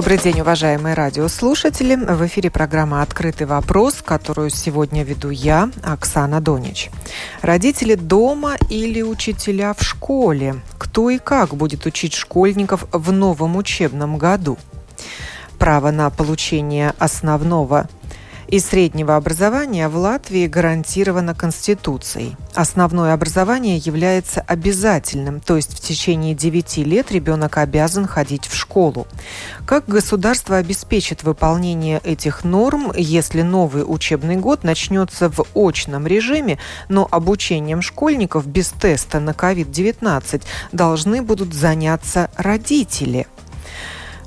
Добрый день, уважаемые радиослушатели. В эфире программа «Открытый вопрос», которую сегодня веду я, Оксана Донич. Родители дома или учителя в школе? Кто и как будет учить школьников в новом учебном году? Право на получение основного и среднего образования в Латвии гарантировано Конституцией. Основное образование является обязательным, то есть в течение 9 лет ребенок обязан ходить в школу. Как государство обеспечит выполнение этих норм, если новый учебный год начнется в очном режиме, но обучением школьников без теста на COVID-19 должны будут заняться родители –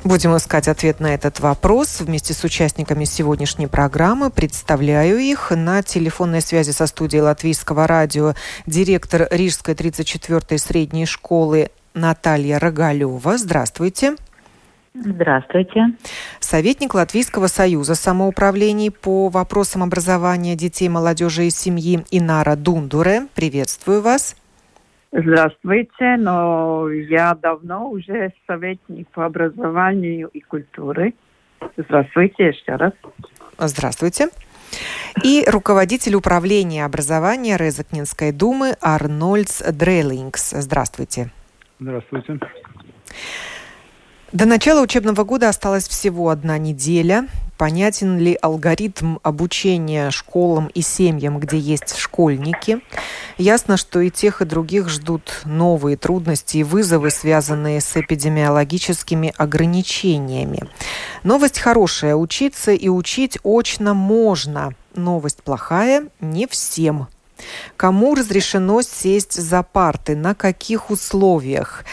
Будем искать ответ на этот вопрос вместе с участниками сегодняшней программы. Представляю их на телефонной связи со студией Латвийского радио директор Рижской 34-й средней школы Наталья Рогалева. Здравствуйте. Здравствуйте. Советник Латвийского союза самоуправлений по вопросам образования детей, молодежи и семьи Инара Дундуре. Приветствую вас. Здравствуйте, но я давно уже советник по образованию и культуре. Здравствуйте еще раз. Здравствуйте. И руководитель управления образования Резакнинской думы Арнольдс Дрейлингс. Здравствуйте. Здравствуйте. До начала учебного года осталась всего одна неделя. Понятен ли алгоритм обучения школам и семьям, где есть школьники? Ясно, что и тех, и других ждут новые трудности и вызовы, связанные с эпидемиологическими ограничениями. Новость хорошая. Учиться и учить очно можно. Новость плохая – не всем. Кому разрешено сесть за парты? На каких условиях?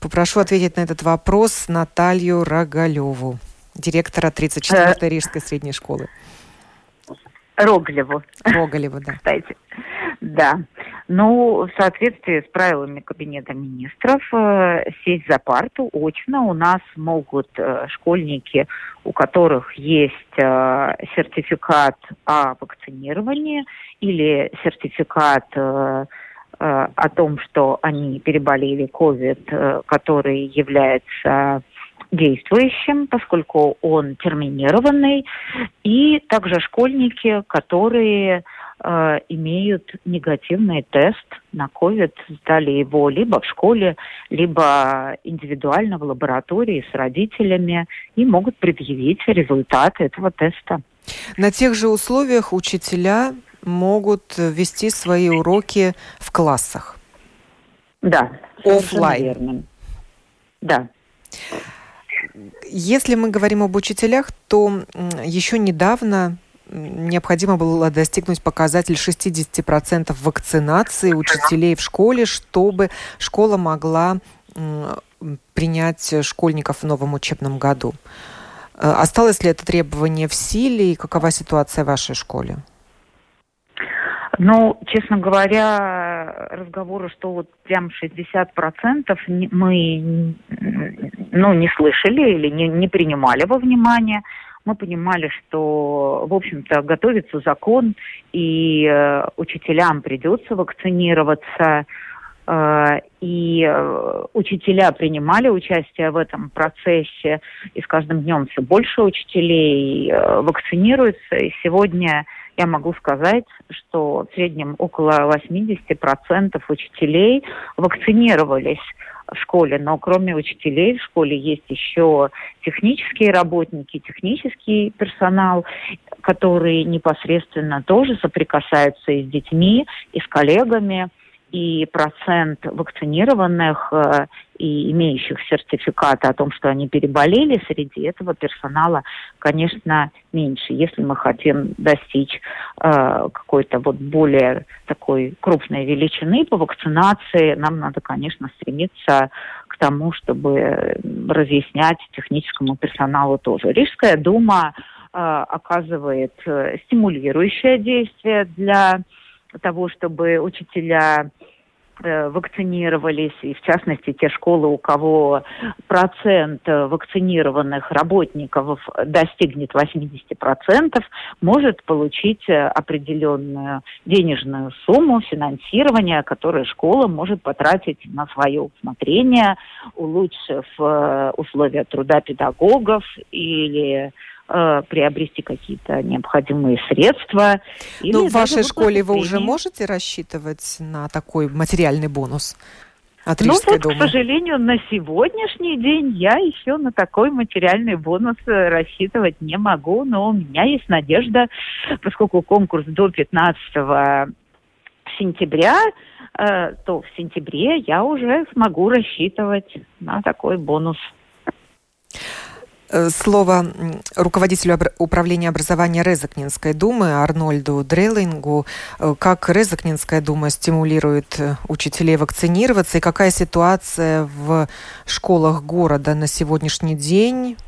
Попрошу ответить на этот вопрос Наталью Рогалеву, директора 34-й э, Рижской средней школы. Рогалеву. Рогалеву, да. Кстати. Да. Ну, в соответствии с правилами Кабинета министров, э, сесть за парту очно у нас могут э, школьники, у которых есть э, сертификат о вакцинировании или сертификат о том, что они переболели COVID, э, который является действующим, поскольку он терминированный, и также школьники, которые э, имеют негативный тест на COVID, сдали его либо в школе, либо индивидуально в лаборатории с родителями и могут предъявить результаты этого теста. На тех же условиях учителя могут вести свои уроки в классах. Да. Оффлайн. Да. Если мы говорим об учителях, то еще недавно необходимо было достигнуть показатель 60% вакцинации учителей в школе, чтобы школа могла принять школьников в новом учебном году. Э, осталось ли это требование в силе и какова ситуация в вашей школе? Ну, честно говоря, разговоры, что вот прям 60% мы ну, не слышали или не, не принимали во внимание. Мы понимали, что, в общем-то, готовится закон, и э, учителям придется вакцинироваться. Э, и э, учителя принимали участие в этом процессе, и с каждым днем все больше учителей э, вакцинируются. И сегодня я могу сказать, что в среднем около 80% учителей вакцинировались в школе, но кроме учителей в школе есть еще технические работники, технический персонал, которые непосредственно тоже соприкасаются и с детьми, и с коллегами. И процент вакцинированных э, и имеющих сертификаты о том, что они переболели, среди этого персонала, конечно, меньше. Если мы хотим достичь э, какой-то вот более такой крупной величины по вакцинации, нам надо, конечно, стремиться к тому, чтобы разъяснять техническому персоналу тоже. Рижская дума э, оказывает э, стимулирующее действие для того, чтобы учителя Э, вакцинировались, и в частности те школы, у кого процент вакцинированных работников достигнет 80%, может получить определенную денежную сумму финансирования, которую школа может потратить на свое усмотрение, улучшив э, условия труда педагогов или э, приобрести какие-то необходимые средства. Ну, в вашей школе вы уже можете рассчитывать на такой материальный бонус? От ну вот, дома. к сожалению, на сегодняшний день я еще на такой материальный бонус э, рассчитывать не могу, но у меня есть надежда, поскольку конкурс до 15 сентября, э, то в сентябре я уже смогу рассчитывать на такой бонус. Э, слово руководителю управления образования Резакнинской думы Арнольду Дреллингу. Э, как Резакнинская дума стимулирует э, учителей вакцинироваться и какая ситуация в школах города на сегодняшний день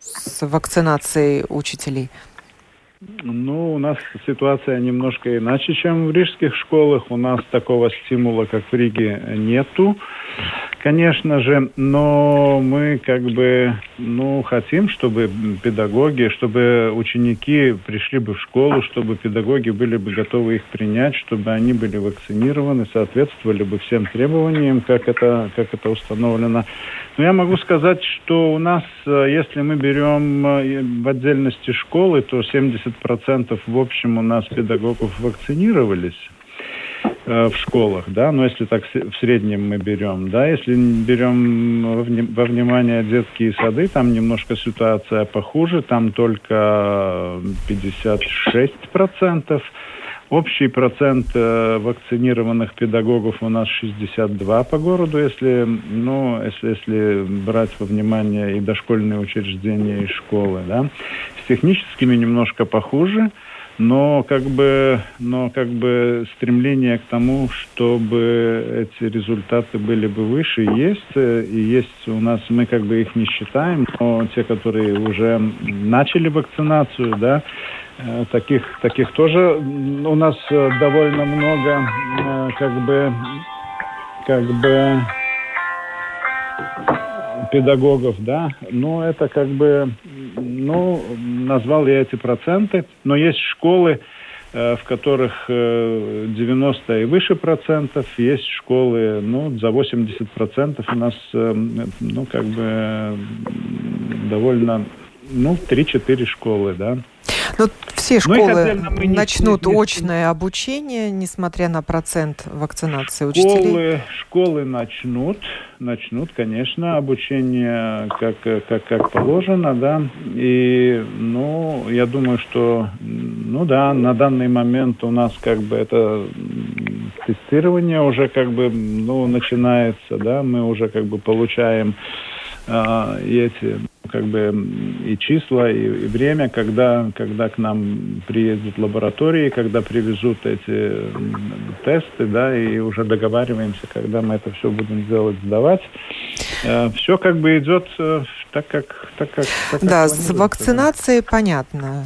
с вакцинацией учителей? Ну, у нас ситуация немножко иначе, чем в рижских школах. У нас такого стимула, как в Риге, нету конечно же, но мы как бы, ну, хотим, чтобы педагоги, чтобы ученики пришли бы в школу, чтобы педагоги были бы готовы их принять, чтобы они были вакцинированы, соответствовали бы всем требованиям, как это, как это установлено. Но я могу сказать, что у нас, э, если мы берем э, в отдельности школы, то 70% в общем у нас педагогов вакцинировались. Э, в школах, да, но если так в среднем мы берем, да, если берем во внимание детские сады, там немножко ситуация похуже, там только 56%. Общий процент э, вакцинированных педагогов у нас 62 по городу, если, ну, если, если брать во внимание и дошкольные учреждения, и школы. Да. С техническими немножко похуже но как бы, но как бы стремление к тому, чтобы эти результаты были бы выше, есть. И есть у нас, мы как бы их не считаем, но те, которые уже начали вакцинацию, да, э, таких, таких тоже у нас довольно много, э, как бы, как бы педагогов, да, но это как бы, ну, назвал я эти проценты, но есть школы, э, в которых 90 э, и выше процентов, есть школы, ну, за 80 процентов у нас, э, ну, как бы довольно, ну, 3-4 школы, да. Ну, все ну школы ну, начнут не, очное обучение, несмотря на процент вакцинации школы, учителей? Школы начнут, начнут, конечно, обучение как, как, как положено, да. И, ну, я думаю, что, ну да, на данный момент у нас как бы это тестирование уже как бы, ну, начинается, да, мы уже как бы получаем э, эти как бы и числа, и, и время, когда, когда к нам приедут лаборатории, когда привезут эти тесты, да, и уже договариваемся, когда мы это все будем делать, сдавать. Э, все как бы идет э, так, как... Так, как, так, да, с вакцинацией понятно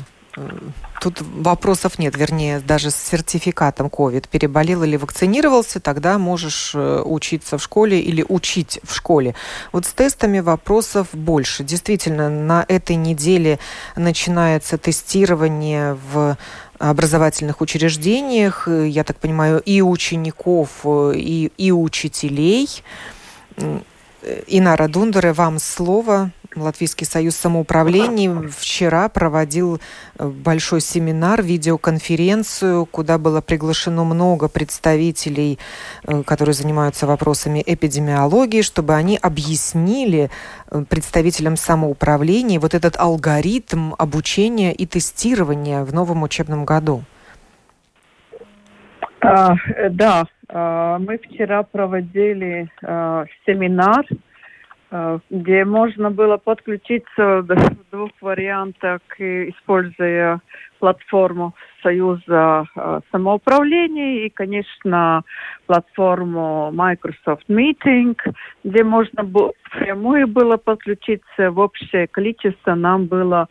Тут вопросов нет, вернее, даже с сертификатом COVID. Переболел или вакцинировался, тогда можешь э, учиться в школе или учить в школе. Вот с тестами вопросов больше. Действительно, на этой неделе начинается тестирование в образовательных учреждениях, э, я так понимаю, и учеников, э, и, и учителей. Инара Дундере, вам слово. Латвийский союз самоуправлений вчера проводил э, большой семинар, видеоконференцию, куда было приглашено много представителей, э, которые занимаются вопросами эпидемиологии, чтобы они объяснили э, представителям самоуправления вот этот алгоритм обучения и тестирования в новом учебном году. А, да, мы вчера проводили а, семинар, а, где можно было подключиться в двух вариантах, используя платформу Союза самоуправления и, конечно, платформу Microsoft Meeting, где можно было прямую было подключиться. В общее количество нам было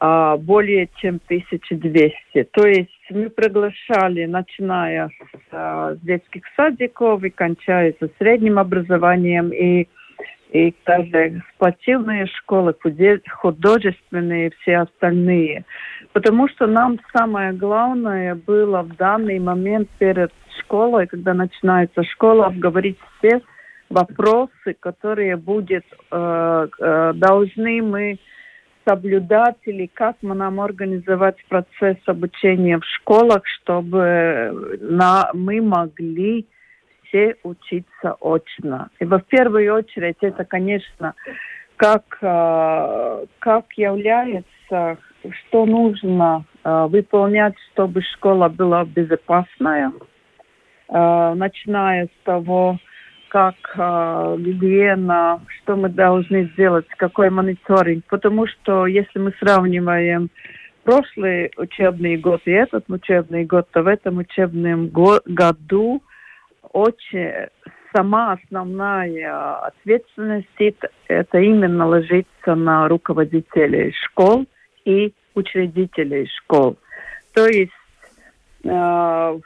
более чем 1200. То есть мы приглашали, начиная с, а, с детских садиков и кончая со средним образованием, и, и даже спортивные школы, художественные и все остальные. Потому что нам самое главное было в данный момент перед школой, когда начинается школа, обговорить все вопросы, которые будет, э, э, должны мы соблюдать или как мы нам организовать процесс обучения в школах, чтобы на, мы могли все учиться очно. И во первую очередь это, конечно, как, э, как является, что нужно э, выполнять, чтобы школа была безопасная, э, начиная с того, как э, гигиена, что мы должны сделать, какой мониторинг. Потому что если мы сравниваем прошлый учебный год и этот учебный год, то в этом учебном го- году очень сама основная ответственность это именно ложится на руководителей школ и учредителей школ. То есть э,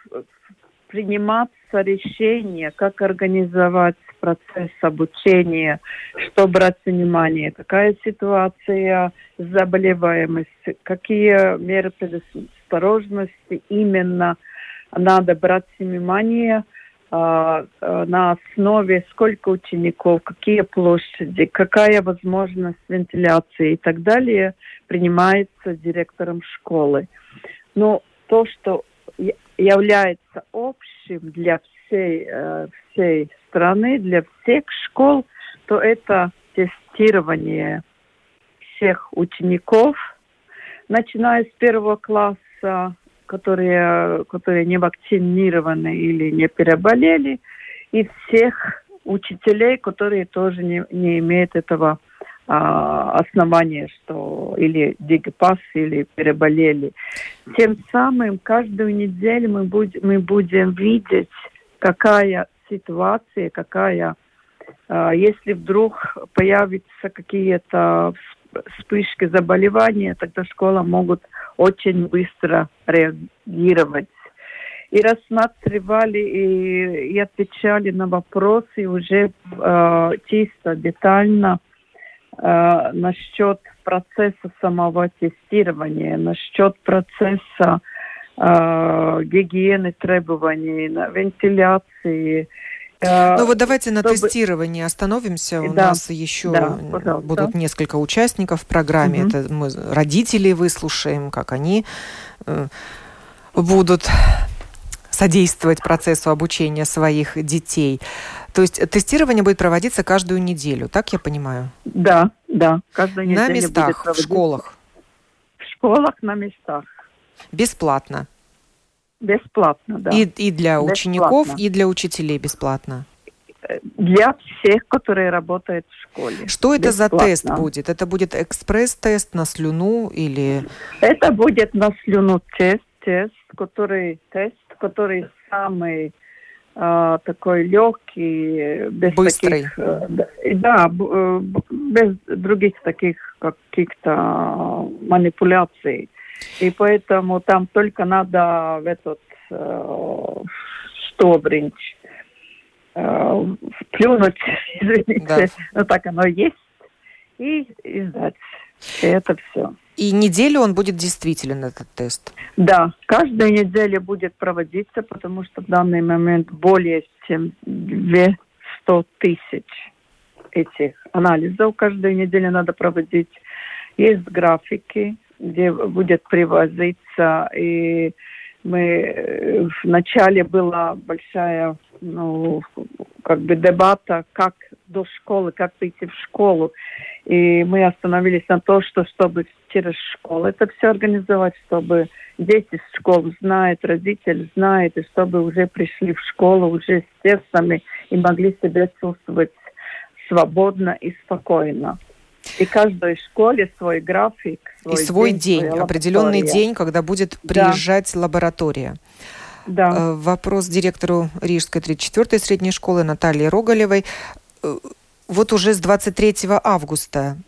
приниматься решение, как организовать процесс обучения, что брать внимание, какая ситуация заболеваемости, какие меры предосторожности именно надо брать внимание а, на основе сколько учеников, какие площади, какая возможность вентиляции и так далее принимается директором школы. Но то, что является общим для всей, э, всей страны, для всех школ, то это тестирование всех учеников, начиная с первого класса, которые, которые не вакцинированы или не переболели, и всех учителей, которые тоже не, не имеют этого а, основания, что или дигипас, или переболели. Тем самым каждую неделю мы, будем мы будем видеть, какая ситуация, какая, а, если вдруг появятся какие-то вспышки заболевания, тогда школа могут очень быстро реагировать. И рассматривали и, и отвечали на вопросы уже э, чисто детально э, насчет процесса самого тестирования, насчет процесса э, гигиены требований, вентиляции. Э, ну вот давайте на чтобы... тестировании остановимся. У да, нас еще да, будут несколько участников в программе. Угу. Это мы родителей выслушаем, как они э, будут содействовать процессу обучения своих детей. То есть тестирование будет проводиться каждую неделю, так я понимаю? Да, да, каждую неделю. На местах, в школах? В школах, на местах. Бесплатно? Бесплатно, да. И, и для бесплатно. учеников, и для учителей бесплатно? Для всех, которые работают в школе. Что это бесплатно. за тест будет? Это будет экспресс-тест на слюну или... Это будет на слюну тест, тест, который тест, который самый э, такой легкий, без Быстрый. таких, э, да, э, без других таких каких-то манипуляций. И поэтому там только надо в этот стовринч э, плюнуть, извините, да. но так оно есть, и, и сдать. И это все. И неделю он будет действителен, этот тест? Да, каждую неделю будет проводиться, потому что в данный момент более чем 200 тысяч этих анализов каждую неделю надо проводить. Есть графики, где будет привозиться, и мы в начале была большая ну, как бы дебата, как до школы, как прийти в школу. И мы остановились на то, что чтобы через школу это все организовать, чтобы дети с школы знают, родители знают, и чтобы уже пришли в школу уже с тестами и могли себя чувствовать свободно и спокойно. И каждой школе свой график. Свой и свой день, день определенный день, когда будет приезжать да. лаборатория. Да. Э, вопрос директору Рижской 34-й средней школы Натальи Роголевой. Э, вот уже с 23 августа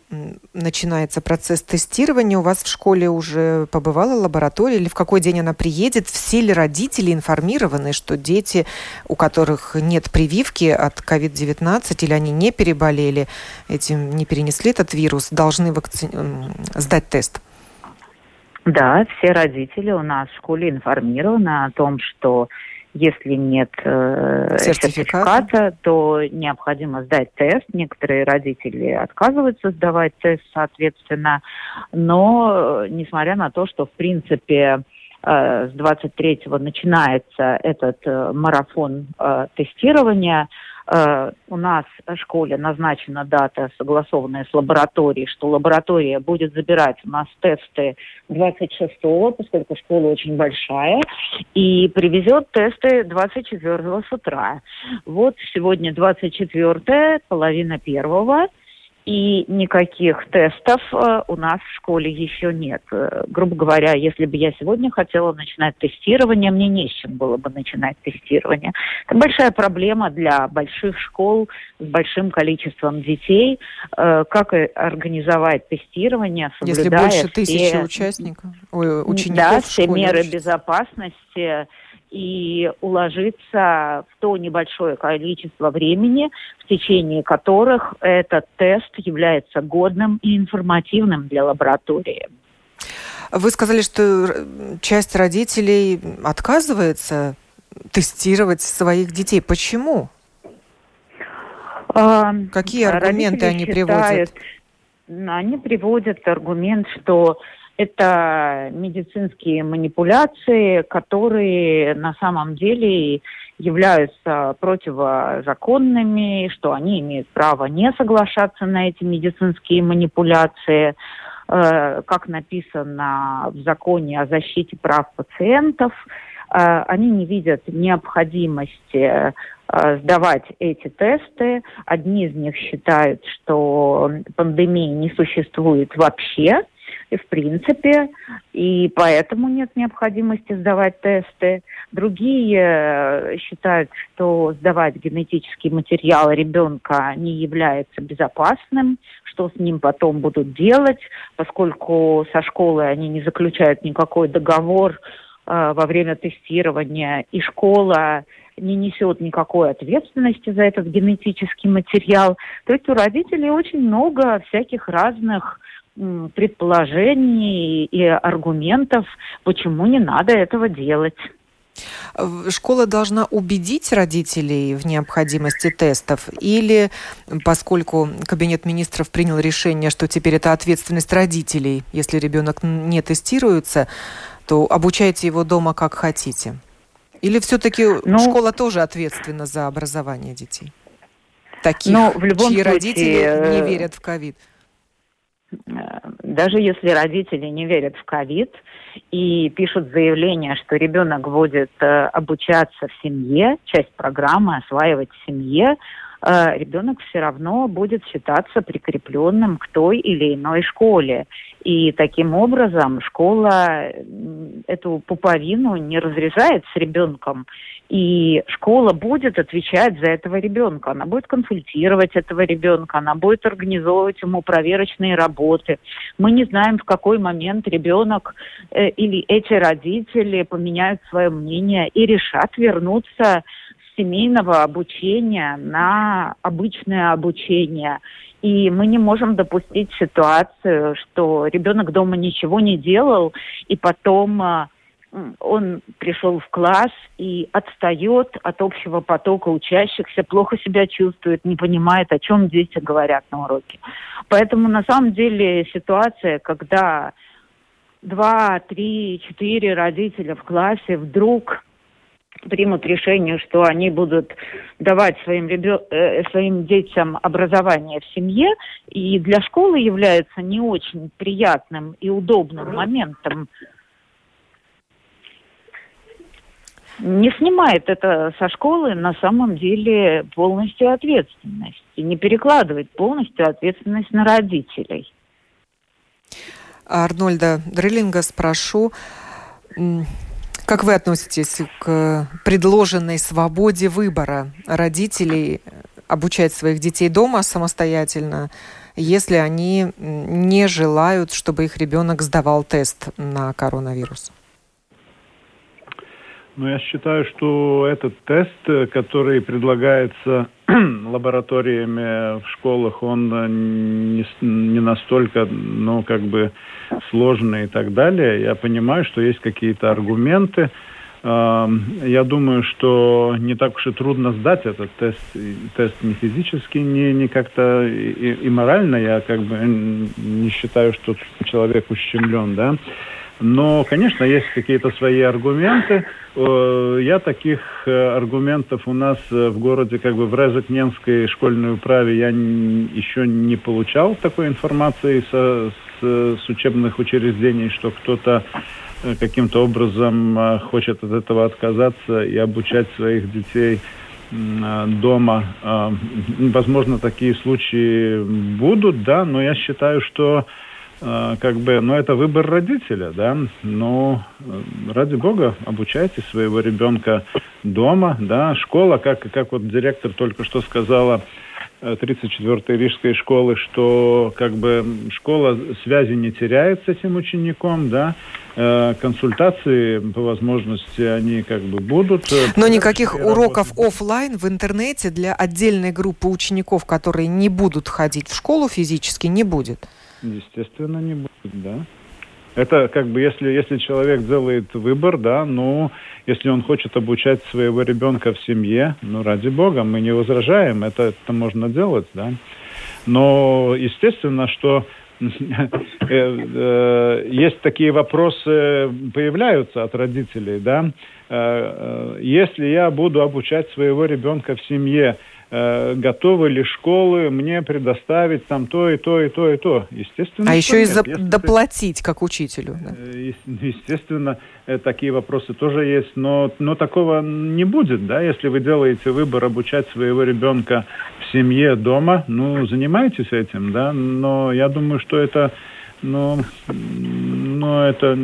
начинается процесс тестирования. У вас в школе уже побывала лаборатория или в какой день она приедет? Все ли родители информированы, что дети, у которых нет прививки от COVID-19 или они не переболели этим, не перенесли этот вирус, должны вакци... сдать тест? Да, все родители у нас в школе информированы о том, что если нет э, сертификата, то необходимо сдать тест. Некоторые родители отказываются сдавать тест, соответственно. Но, э, несмотря на то, что, в принципе, с 23-го начинается этот э, марафон э, тестирования, Э, у нас в школе назначена дата, согласованная с лабораторией, что лаборатория будет забирать у нас тесты 26-го, поскольку школа очень большая, и привезет тесты 24-го с утра. Вот сегодня 24-е, половина первого, и никаких тестов э, у нас в школе еще нет. Э, грубо говоря, если бы я сегодня хотела начинать тестирование, мне не с чем было бы начинать тестирование. Это большая проблема для больших школ с большим количеством детей. Э, как организовать тестирование, соблюдая Если больше тысячи все, участников, ой, учеников Да, все меры безопасности и уложиться в то небольшое количество времени, в течение которых этот тест является годным и информативным для лаборатории. Вы сказали, что часть родителей отказывается тестировать своих детей. Почему? А, Какие аргументы они считают, приводят? Они приводят аргумент, что это медицинские манипуляции, которые на самом деле являются противозаконными, что они имеют право не соглашаться на эти медицинские манипуляции. Э, как написано в законе о защите прав пациентов, э, они не видят необходимости э, сдавать эти тесты. Одни из них считают, что пандемии не существует вообще, и в принципе, и поэтому нет необходимости сдавать тесты. Другие э, считают, что сдавать генетический материал ребенка не является безопасным, что с ним потом будут делать, поскольку со школой они не заключают никакой договор э, во время тестирования, и школа не несет никакой ответственности за этот генетический материал. То есть у родителей очень много всяких разных предположений и аргументов, почему не надо этого делать. Школа должна убедить родителей в необходимости тестов или, поскольку Кабинет министров принял решение, что теперь это ответственность родителей, если ребенок не тестируется, то обучайте его дома как хотите? Или все-таки ну, школа тоже ответственна за образование детей? Таких, ну, в любом чьи случае, родители не верят в ковид. Э, даже если родители не верят в ковид и пишут заявление, что ребенок будет э, обучаться в семье, часть программы осваивать в семье, э, ребенок все равно будет считаться прикрепленным к той или иной школе. И таким образом школа эту пуповину не разрезает с ребенком. И школа будет отвечать за этого ребенка. Она будет консультировать этого ребенка, она будет организовывать ему проверочные работы. Мы не знаем, в какой момент ребенок э, или эти родители поменяют свое мнение и решат вернуться с семейного обучения на обычное обучение. И мы не можем допустить ситуацию, что ребенок дома ничего не делал, и потом а, он пришел в класс и отстает от общего потока учащихся, плохо себя чувствует, не понимает, о чем дети говорят на уроке. Поэтому на самом деле ситуация, когда два, три, четыре родителя в классе вдруг примут решение, что они будут давать своим, ребё... э, своим детям образование в семье, и для школы является не очень приятным и удобным моментом. Не снимает это со школы на самом деле полностью ответственность и не перекладывает полностью ответственность на родителей. Арнольда Дриллинга спрошу, как вы относитесь к предложенной свободе выбора родителей обучать своих детей дома самостоятельно, если они не желают, чтобы их ребенок сдавал тест на коронавирус? Ну, я считаю, что этот тест, который предлагается лабораториями в школах, он не, не настолько, ну, как бы сложный и так далее. Я понимаю, что есть какие-то аргументы. Я думаю, что не так уж и трудно сдать этот тест. Тест не физически, не, не как-то и, и морально. Я как бы не считаю, что человек ущемлен, да. Но, конечно, есть какие-то свои аргументы. Э, я таких э, аргументов у нас э, в городе, как бы в Резекненской школьной управе, я еще не получал такой информации со, с, с учебных учреждений, что кто-то каким-то образом хочет от этого отказаться и обучать своих детей дома. Возможно, такие случаи будут, да, но я считаю, что как бы, но это выбор родителя, да, но э, ради бога обучайте своего ребенка дома, да, школа, как, как вот директор только что сказала, 34-й э, Рижской школы, что как бы школа связи не теряет с этим учеником, да, э, консультации по возможности они как бы будут. Но никаких уроков офлайн в интернете для отдельной группы учеников, которые не будут ходить в школу физически, не будет. Естественно, не будет, да. Это как бы, если, если человек делает выбор, да, ну, если он хочет обучать своего ребенка в семье, ну, ради бога, мы не возражаем, это, это можно делать, да. Но, естественно, что э, э, есть такие вопросы, появляются от родителей, да. Э, если я буду обучать своего ребенка в семье, э, готовы ли школы мне предоставить там то и то и то и то. Естественно. А еще и за... доплатить как учителю. Да? Э, естественно, э, такие вопросы тоже есть, но, но такого не будет, да, если вы делаете выбор обучать своего ребенка в семье дома, ну, занимайтесь этим, да, но я думаю, что это но, но это,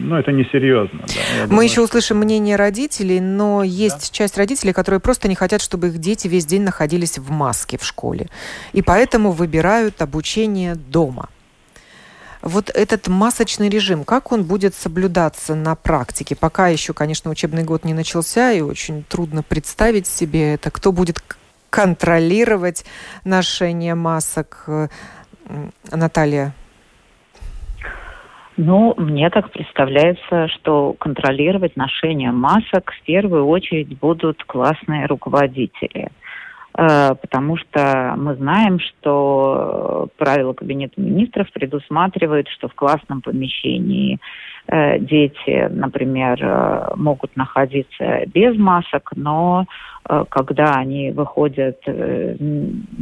но это несерьезно. Да. Мы думаю, еще услышим мнение родителей, но есть да? часть родителей, которые просто не хотят, чтобы их дети весь день находились в маске в школе. И поэтому выбирают обучение дома. Вот этот масочный режим, как он будет соблюдаться на практике? Пока еще, конечно, учебный год не начался, и очень трудно представить себе это. Кто будет контролировать ношение масок? Наталья ну, мне так представляется, что контролировать ношение масок в первую очередь будут классные руководители. Э, потому что мы знаем, что правила Кабинета министров предусматривают, что в классном помещении Э, дети, например, э, могут находиться без масок, но э, когда они выходят в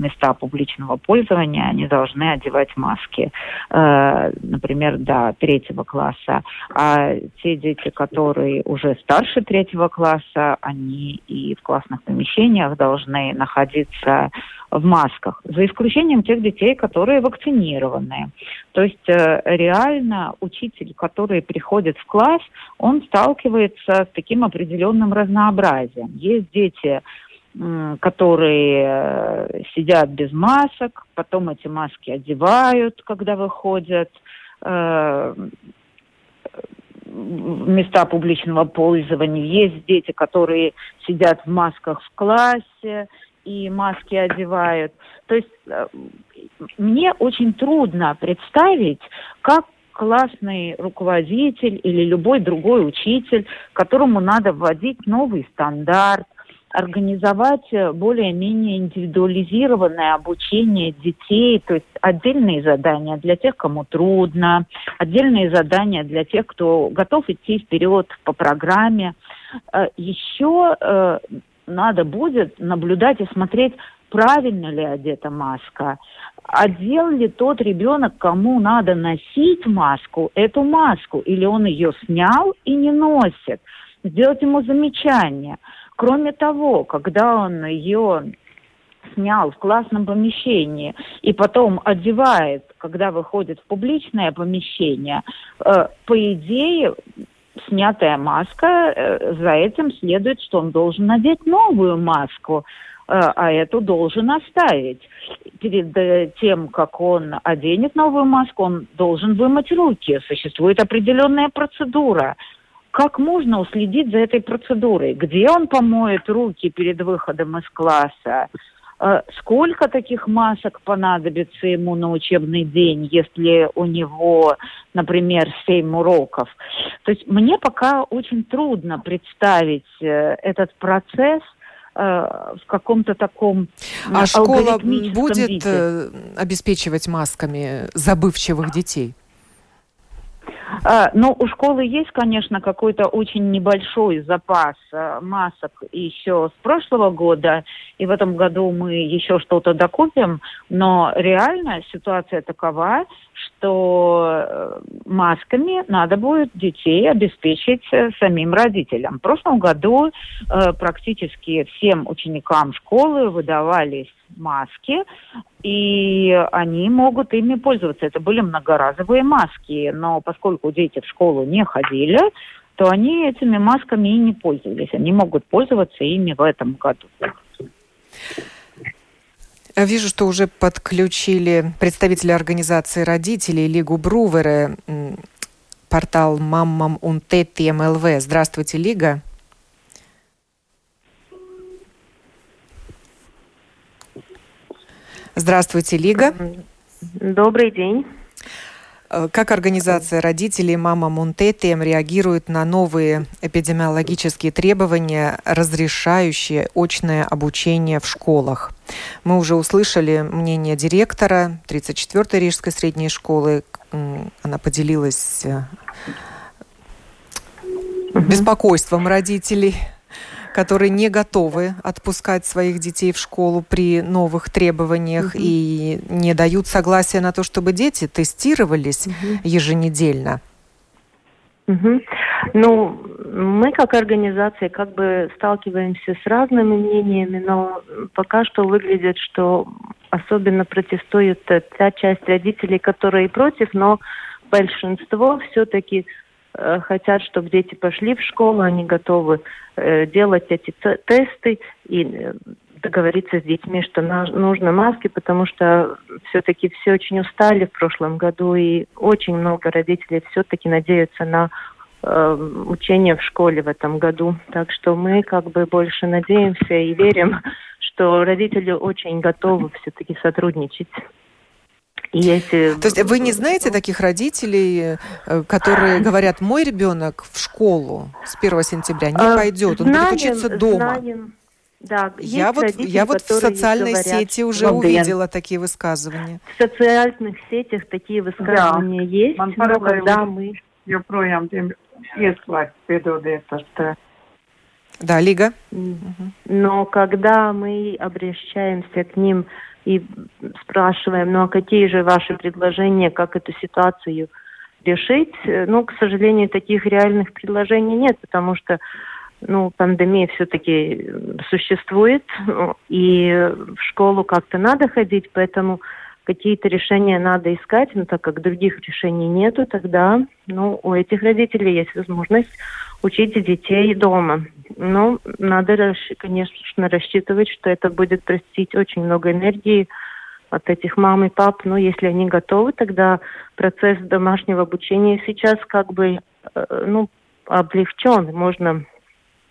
места публичного пользования, они должны одевать маски, например, до третьего класса. А те дети, которые уже старше третьего класса, они и в классных помещениях должны находиться в масках, за исключением тех детей, которые вакцинированы. То есть э, реально учитель, который приходит в класс, он сталкивается с таким определенным разнообразием. Есть дети, которые э, сидят без масок, потом эти маски одевают, когда выходят э, места публичного пользования. Есть дети, которые сидят в масках в классе, и маски одевают. То есть э, мне очень трудно представить, как классный руководитель или любой другой учитель, которому надо вводить новый стандарт, организовать более-менее индивидуализированное обучение детей, то есть отдельные задания для тех, кому трудно, отдельные задания для тех, кто готов идти вперед по программе. Еще надо будет наблюдать и смотреть, правильно ли одета маска, одел ли тот ребенок, кому надо носить маску, эту маску, или он ее снял и не носит. Сделать ему замечание. Кроме того, когда он ее снял в классном помещении и потом одевает, когда выходит в публичное помещение, э, по идее, снятая маска, э, за этим следует, что он должен надеть новую маску, а эту должен оставить. Перед э, тем, как он оденет новую маску, он должен вымыть руки. Существует определенная процедура. Как можно уследить за этой процедурой? Где он помоет руки перед выходом из класса? Э, сколько таких масок понадобится ему на учебный день, если у него, например, 7 уроков. То есть мне пока очень трудно представить э, этот процесс э, в каком-то таком А школа будет виде. обеспечивать масками забывчивых детей? Ну, у школы есть, конечно, какой-то очень небольшой запас а, масок еще с прошлого года, и в этом году мы еще что-то докупим, но реально ситуация такова, что э, масками надо будет детей обеспечить э, самим родителям. В прошлом году э, практически всем ученикам школы выдавались маски, и они могут ими пользоваться. Это были многоразовые маски, но поскольку дети в школу не ходили, то они этими масками и не пользовались. Они могут пользоваться ими в этом году. Вижу, что уже подключили представители организации родителей Лигу Бруверы, портал «Маммам Унтети МЛВ». Здравствуйте, Лига. Здравствуйте, Лига. Добрый день. Э, как организация родителей «Мама Мунтетием» реагирует на новые эпидемиологические требования, разрешающие очное обучение в школах? Мы уже услышали мнение директора 34-й Рижской средней школы. Она поделилась э, беспокойством родителей которые не готовы отпускать своих детей в школу при новых требованиях угу. и не дают согласия на то, чтобы дети тестировались угу. еженедельно. Угу. Ну, мы как организация как бы сталкиваемся с разными мнениями, но пока что выглядит, что особенно протестует та часть родителей, которые против, но большинство все-таки хотят, чтобы дети пошли в школу, они готовы э, делать эти тесты и э, договориться с детьми, что нужно маски, потому что все-таки все очень устали в прошлом году, и очень много родителей все-таки надеются на э, учение в школе в этом году. Так что мы как бы больше надеемся и верим, что родители очень готовы все-таки сотрудничать. Если... То есть вы не знаете таких родителей, э, которые говорят, мой ребенок в школу с 1 сентября не а, пойдет, он знаем, будет учиться дома? Знаем. Да, я вот, я вот в социальной говорят, сети уже ну, увидела такие высказывания. В социальных сетях такие высказывания да. есть, но когда мы... joprojām tiem ieslēgt, piedodiet par Да, Лига. Но когда мы обращаемся к ним и спрашиваем, ну а какие же ваши предложения, как эту ситуацию решить? Ну, к сожалению, таких реальных предложений нет, потому что ну, пандемия все-таки существует, и в школу как-то надо ходить, поэтому какие-то решения надо искать, но так как других решений нету, тогда ну, у этих родителей есть возможность учить детей дома. Но надо, конечно, рассчитывать, что это будет простить очень много энергии от этих мам и пап. Но если они готовы, тогда процесс домашнего обучения сейчас как бы э, ну, облегчен. Можно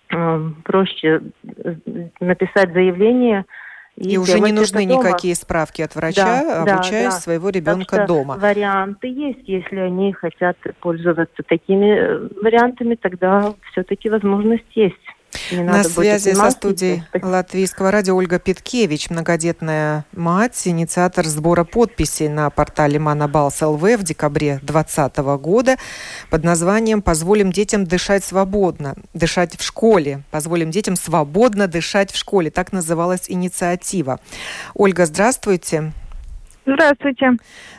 э, проще э, написать заявление и, и уже не нужны никакие справки от врача, да, обучая да, своего ребенка так дома. Варианты есть, если они хотят пользоваться такими э, вариантами, тогда все-таки возможность есть. Не На связи со студией Латвийского радио Ольга Петкевич, многодетная мать, инициатор сбора подписей на портале Манабалс ЛВ в декабре 2020 года под названием «Позволим детям дышать свободно, дышать в школе». «Позволим детям свободно дышать в школе». Так называлась инициатива. Ольга, здравствуйте. Здравствуйте.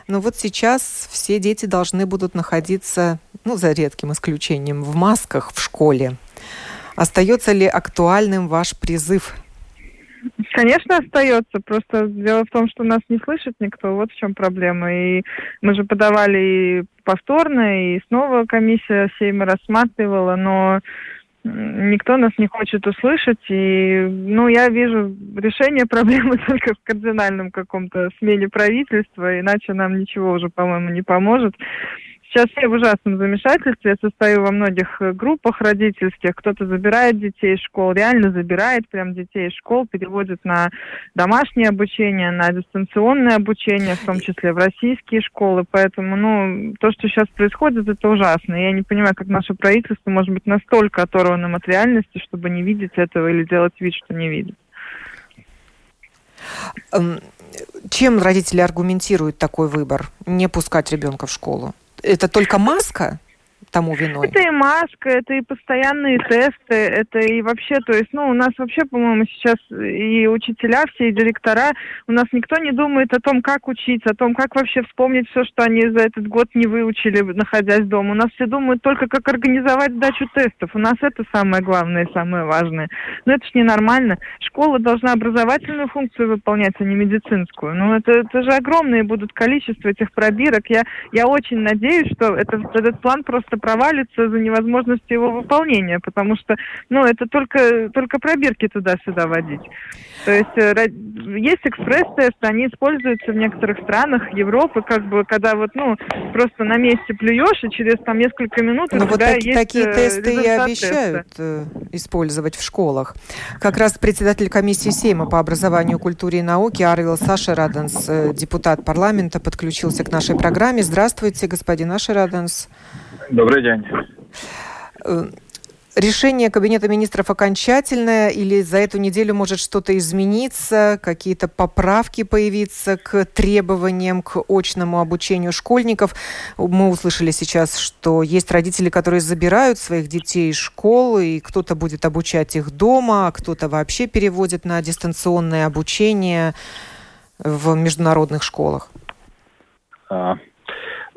Ну вот сейчас все дети должны будут находиться, ну, за редким исключением, в масках в школе. Остается ли актуальным ваш призыв? Конечно, остается. Просто дело в том, что нас не слышит никто. Вот в чем проблема. И мы же подавали и повторно, и снова комиссия Сейма рассматривала, но никто нас не хочет услышать. И, ну, я вижу решение проблемы только в кардинальном каком-то смене правительства, иначе нам ничего уже, по-моему, не поможет. Сейчас все в ужасном замешательстве. Я состою во многих э, группах родительских. Кто-то забирает детей из школ, реально забирает прям детей из школ, переводит на домашнее обучение, на дистанционное обучение, в том числе в российские школы. Поэтому, ну, то, что сейчас происходит, это ужасно. Я не понимаю, как наше правительство может быть настолько оторванным от реальности, чтобы не видеть этого или делать вид, что не видит. Эм, чем родители аргументируют такой выбор? Не пускать ребенка в школу? Это только маска? Тому виной? Это и маска, это и постоянные тесты, это и вообще, то есть, ну, у нас вообще, по-моему, сейчас и учителя, все и директора, у нас никто не думает о том, как учить, о том, как вообще вспомнить все, что они за этот год не выучили, находясь дома. У нас все думают только, как организовать сдачу тестов. У нас это самое главное и самое важное. Но это ж ненормально. Школа должна образовательную функцию выполнять, а не медицинскую. Ну, это, это же огромные будут количество этих пробирок. Я, я очень надеюсь, что это, этот план просто провалится за невозможностью его выполнения, потому что, ну, это только, только пробирки туда-сюда водить. То есть э, есть экспресс-тесты, они используются в некоторых странах Европы, как бы, когда вот, ну, просто на месте плюешь, и через там несколько минут Но у вот так, есть такие э, тесты и обещают теста. использовать в школах. Как раз председатель комиссии Сейма по образованию, культуре и науке Арвил Саша Раденс, э, депутат парламента, подключился к нашей программе. Здравствуйте, господин Ашераденс. Добрый день. Э, решение Кабинета министров окончательное или за эту неделю может что-то измениться, какие-то поправки появиться к требованиям к очному обучению школьников? Мы услышали сейчас, что есть родители, которые забирают своих детей из школы, и кто-то будет обучать их дома, а кто-то вообще переводит на дистанционное обучение в международных школах.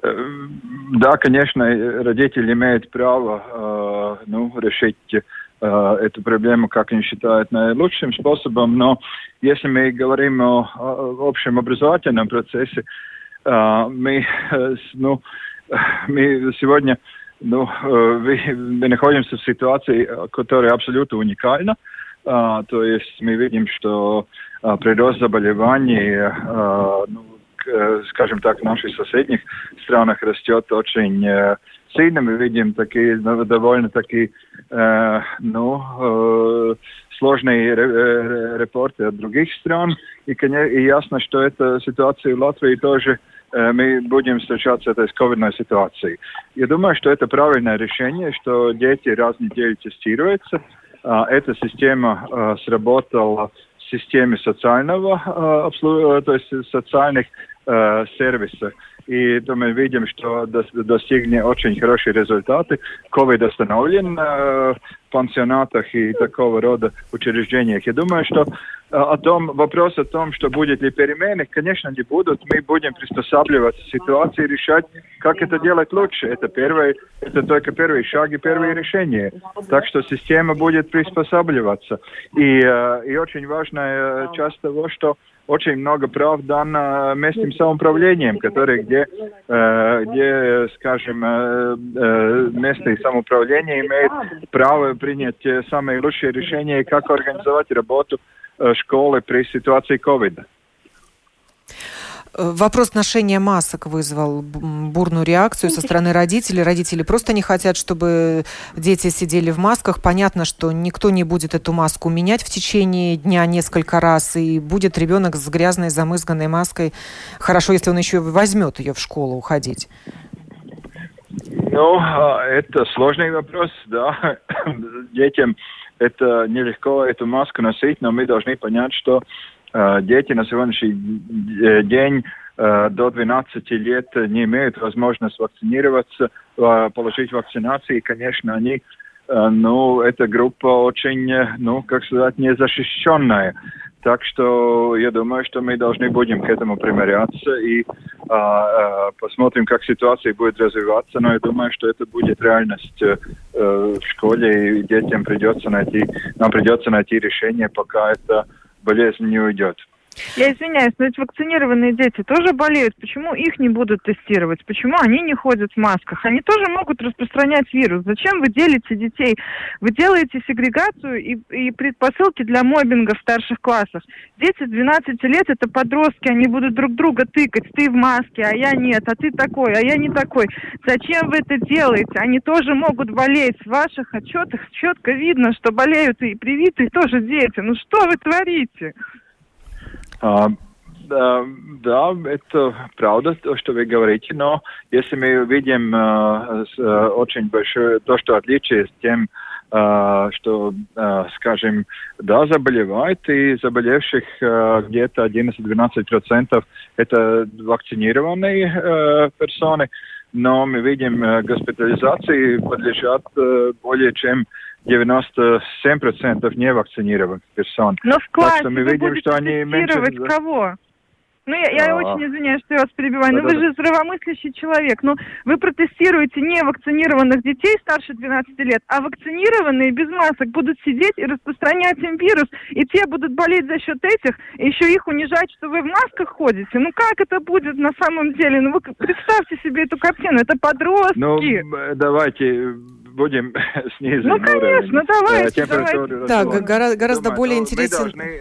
Да, конечно, родители имеют право э, ну, решить э, эту проблему, как они считают, наилучшим способом, но если мы говорим о, общем образовательном процессе, э, мы, ну, мы сегодня ну, мы находимся в ситуации, которая абсолютно уникальна. То есть мы видим, что прирост заболеваний ну, скажем так, наших соседних странах растет очень э, сильно. Мы видим такие ну, довольно такие, э, ну, сложные репорты от других стран. И, и ясно, что эта ситуация в Латвии тоже мы будем встречаться с ковидной ситуацией. Я думаю, что это правильное решение, что дети раз в неделю тестируются. Эта система сработала в системе социального то есть социальных э, сервиса. И то мы видим, что достигли очень хорошие результаты. COVID остановлен э, в пансионатах и такого рода учреждениях. Я думаю, что э, о том, вопрос о том, что будет ли перемены, конечно, не будут. Мы будем приспосабливаться ситуации, решать, как это делать лучше. Это, первое, это только первые шаги, первые решения. Так что система будет приспосабливаться. И, э, и очень важная часть того, что очень много прав дано местным самоуправлением, которые где, э, где скажем, э, э, местное самоуправление имеет право принять самые лучшие решения, как организовать работу школы при ситуации ковида. Вопрос ношения масок вызвал бурную реакцию со стороны родителей. Родители просто не хотят, чтобы дети сидели в масках. Понятно, что никто не будет эту маску менять в течение дня несколько раз, и будет ребенок с грязной, замызганной маской. Хорошо, если он еще возьмет ее в школу уходить. Ну, а, это сложный вопрос, да. Детям это нелегко эту маску носить, но мы должны понять, что э, дети на сегодняшний день э, до 12 лет не имеют возможность вакцинироваться, э, получить вакцинацию, и, конечно, они Э, ну, эта группа очень, э, ну, как сказать, незащищенная. Так что я думаю, что мы должны будем к этому примиряться и а, а, посмотрим, как ситуация будет развиваться. Но я думаю, что это будет реальность э, в школе, и детям придется найти, нам придется найти решение, пока эта болезнь не уйдет. Я извиняюсь, но ведь вакцинированные дети тоже болеют. Почему их не будут тестировать? Почему они не ходят в масках? Они тоже могут распространять вирус. Зачем вы делите детей? Вы делаете сегрегацию и, и предпосылки для мобинга в старших классах. Дети с 12 лет это подростки, они будут друг друга тыкать. Ты в маске, а я нет, а ты такой, а я не такой. Зачем вы это делаете? Они тоже могут болеть. В ваших отчетах четко видно, что болеют и привитые тоже дети. Ну что вы творите? Да, это правда, то, что вы говорите, но если мы видим uh, очень большое, то, что отличие с тем, uh, что, скажем, да, заболевает, и заболевших где-то 11-12% это вакцинированные персоны, но мы видим, госпитализации подлежат более чем 97% невакцинированных персон. Но в классе что мы видим, что они меньше... кого? Ну, я, я а. очень извиняюсь, что я вас перебиваю, но вы же здравомыслящий человек. Ну, вы протестируете не вакцинированных детей старше 12 лет, а вакцинированные без масок будут сидеть и распространять им вирус, и те будут болеть за счет этих, и еще их унижать, что вы в масках ходите. Ну, как это будет на самом деле? Ну, вы представьте себе эту картину, это подростки. Ну, давайте будем снизить Ну, конечно, уровень, давайте, давайте. Да, гора- гораздо Думаю, более интересен. Должны,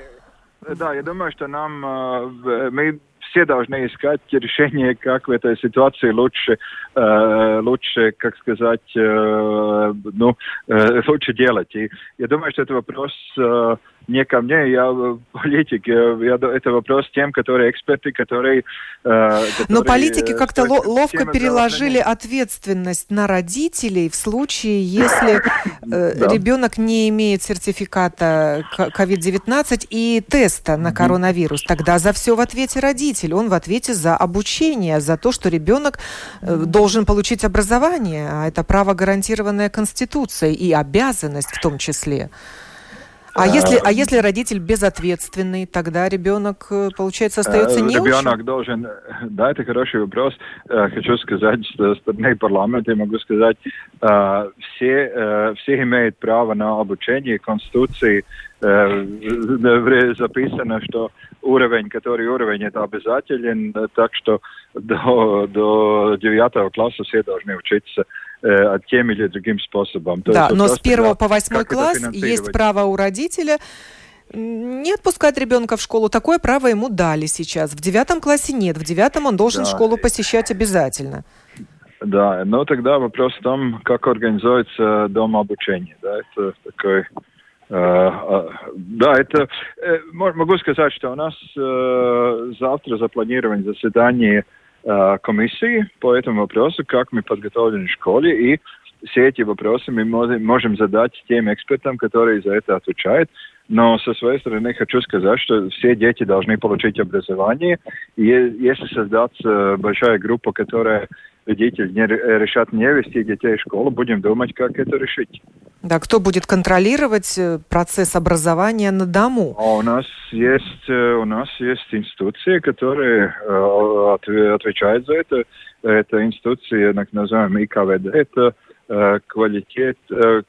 да, я думаю, что нам, э, мы все должны искать решение, как в этой ситуации лучше, э, лучше, как сказать, э, ну, э, лучше делать. И я думаю, что это вопрос э, не ко мне, я политик. Я, это вопрос тем, которые эксперты, которые... Э, которые Но политики как-то ло- ловко переложили ответственность на родителей в случае, если э, ребенок не имеет сертификата COVID-19 и теста на коронавирус. Тогда за все в ответе родитель. Он в ответе за обучение, за то, что ребенок э, должен получить образование. А это право, гарантированное Конституцией и обязанность в том числе. А если, а если родитель безответственный, тогда ребенок, э, получается, остается не Ребенок должен... Да, это хороший вопрос. Э, хочу сказать, что стороны парламента, я могу сказать, э, все, все имеют право на обучение Конституции. Записано, что уровень, который уровень, это обязателен, так что до, до 9 класса все должны учиться э, тем или другим способом. То да, но с первого по восьмой класс есть право у родителя не отпускать ребенка в школу. Такое право ему дали сейчас. В девятом классе нет. В девятом он должен да. школу посещать обязательно. Да, но тогда вопрос в том, как организуется дом обучения. Да, это такой... Э, э, да, это... Э, могу сказать, что у нас э, завтра запланировано заседание комиссии по этому вопросу, как мы подготовлены в школе, и все эти вопросы мы можем задать тем экспертам, которые за это отвечают. Но со своей стороны хочу сказать, что все дети должны получить образование. И если создаться большая группа, которая родители не решат не вести детей в школу, будем думать, как это решить. Да, кто будет контролировать э, процесс образования на дому? А у нас есть э, у нас есть институции, которые э, отвечают за это. Это институции, так называемые ИКВД, это э, квалитет, э,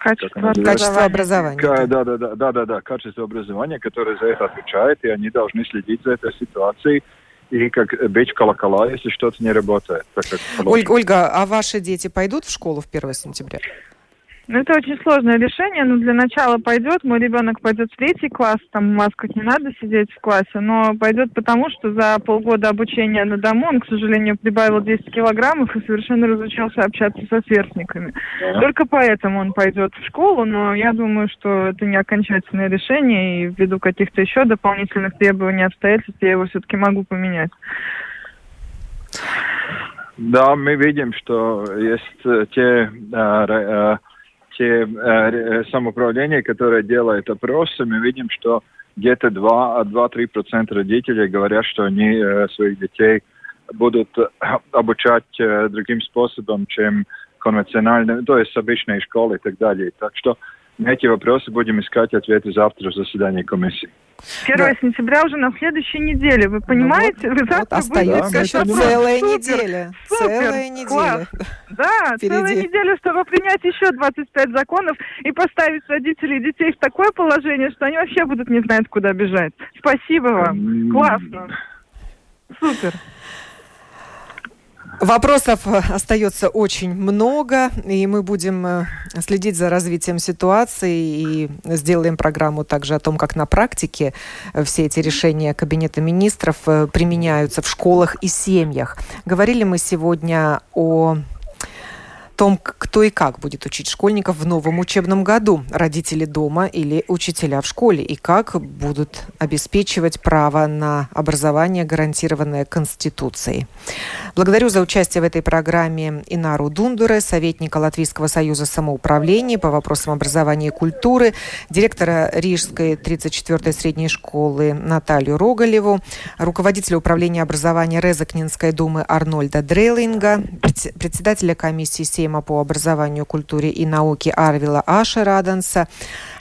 качество, качество образования. Да, да, да, да, да, да, качество образования, которое за это отвечает, и они должны следить за этой ситуацией и как бить колокола, если что-то не работает. Так как Ольга, Ольга, а ваши дети пойдут в школу в 1 сентября? Ну, это очень сложное решение, но для начала пойдет. Мой ребенок пойдет в третий класс, там в масках не надо сидеть в классе, но пойдет потому, что за полгода обучения на дому он, к сожалению, прибавил 10 килограммов и совершенно разучился общаться со сверстниками. Да. Только поэтому он пойдет в школу, но я думаю, что это не окончательное решение, и ввиду каких-то еще дополнительных требований обстоятельств я его все-таки могу поменять. Да, мы видим, что есть те э, э, те э, самоуправления, которые делают опросы, мы видим, что где-то 2-3% родителей говорят, что они э, своих детей будут э, обучать другим способом, чем конвенционально, то есть обычной школы и так далее. Так что на эти вопросы будем искать ответы завтра в заседании комиссии. 1 да. сентября уже на следующей неделе, вы понимаете? Ну, вот, вы завтра вот остается еще целая супер, неделя. Супер, целая неделя. Класс. Да, Впереди. целая неделя, чтобы принять еще 25 законов и поставить родителей и детей в такое положение, что они вообще будут не знать, куда бежать. Спасибо вам. Классно. Супер. Вопросов э, остается очень много, и мы будем э, следить за развитием ситуации и сделаем программу также о том, как на практике э, все эти решения Кабинета министров применяются в школах и семьях. Говорили мы сегодня о том, кто и как будет учить школьников в новом учебном году, родители дома или учителя в школе, и как будут обеспечивать право на образование, гарантированное Конституцией. Благодарю за участие в этой программе Инару Дундуре, советника Латвийского союза самоуправления по вопросам образования и культуры, директора Рижской 34-й средней школы Наталью Рогалеву, руководителя управления образования Резакнинской думы Арнольда Дрейлинга, председателя комиссии Сейма по образованию, культуре и науке Арвила Аша Раданса,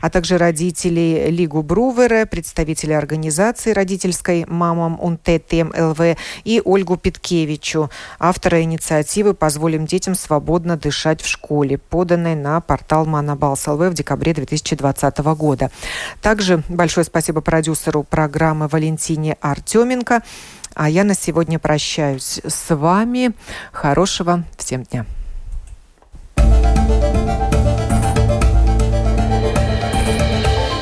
а также родителей Лигу Брувера, представителей организации родительской «Мамам УНТТМ ЛВ» и Ольгу Питкевичу, автора инициативы «Позволим детям свободно дышать в школе», поданной на портал Манабалс ЛВ в декабре 2020 года. Также большое спасибо продюсеру программы Валентине Артеменко. А я на сегодня прощаюсь с вами. Хорошего всем дня.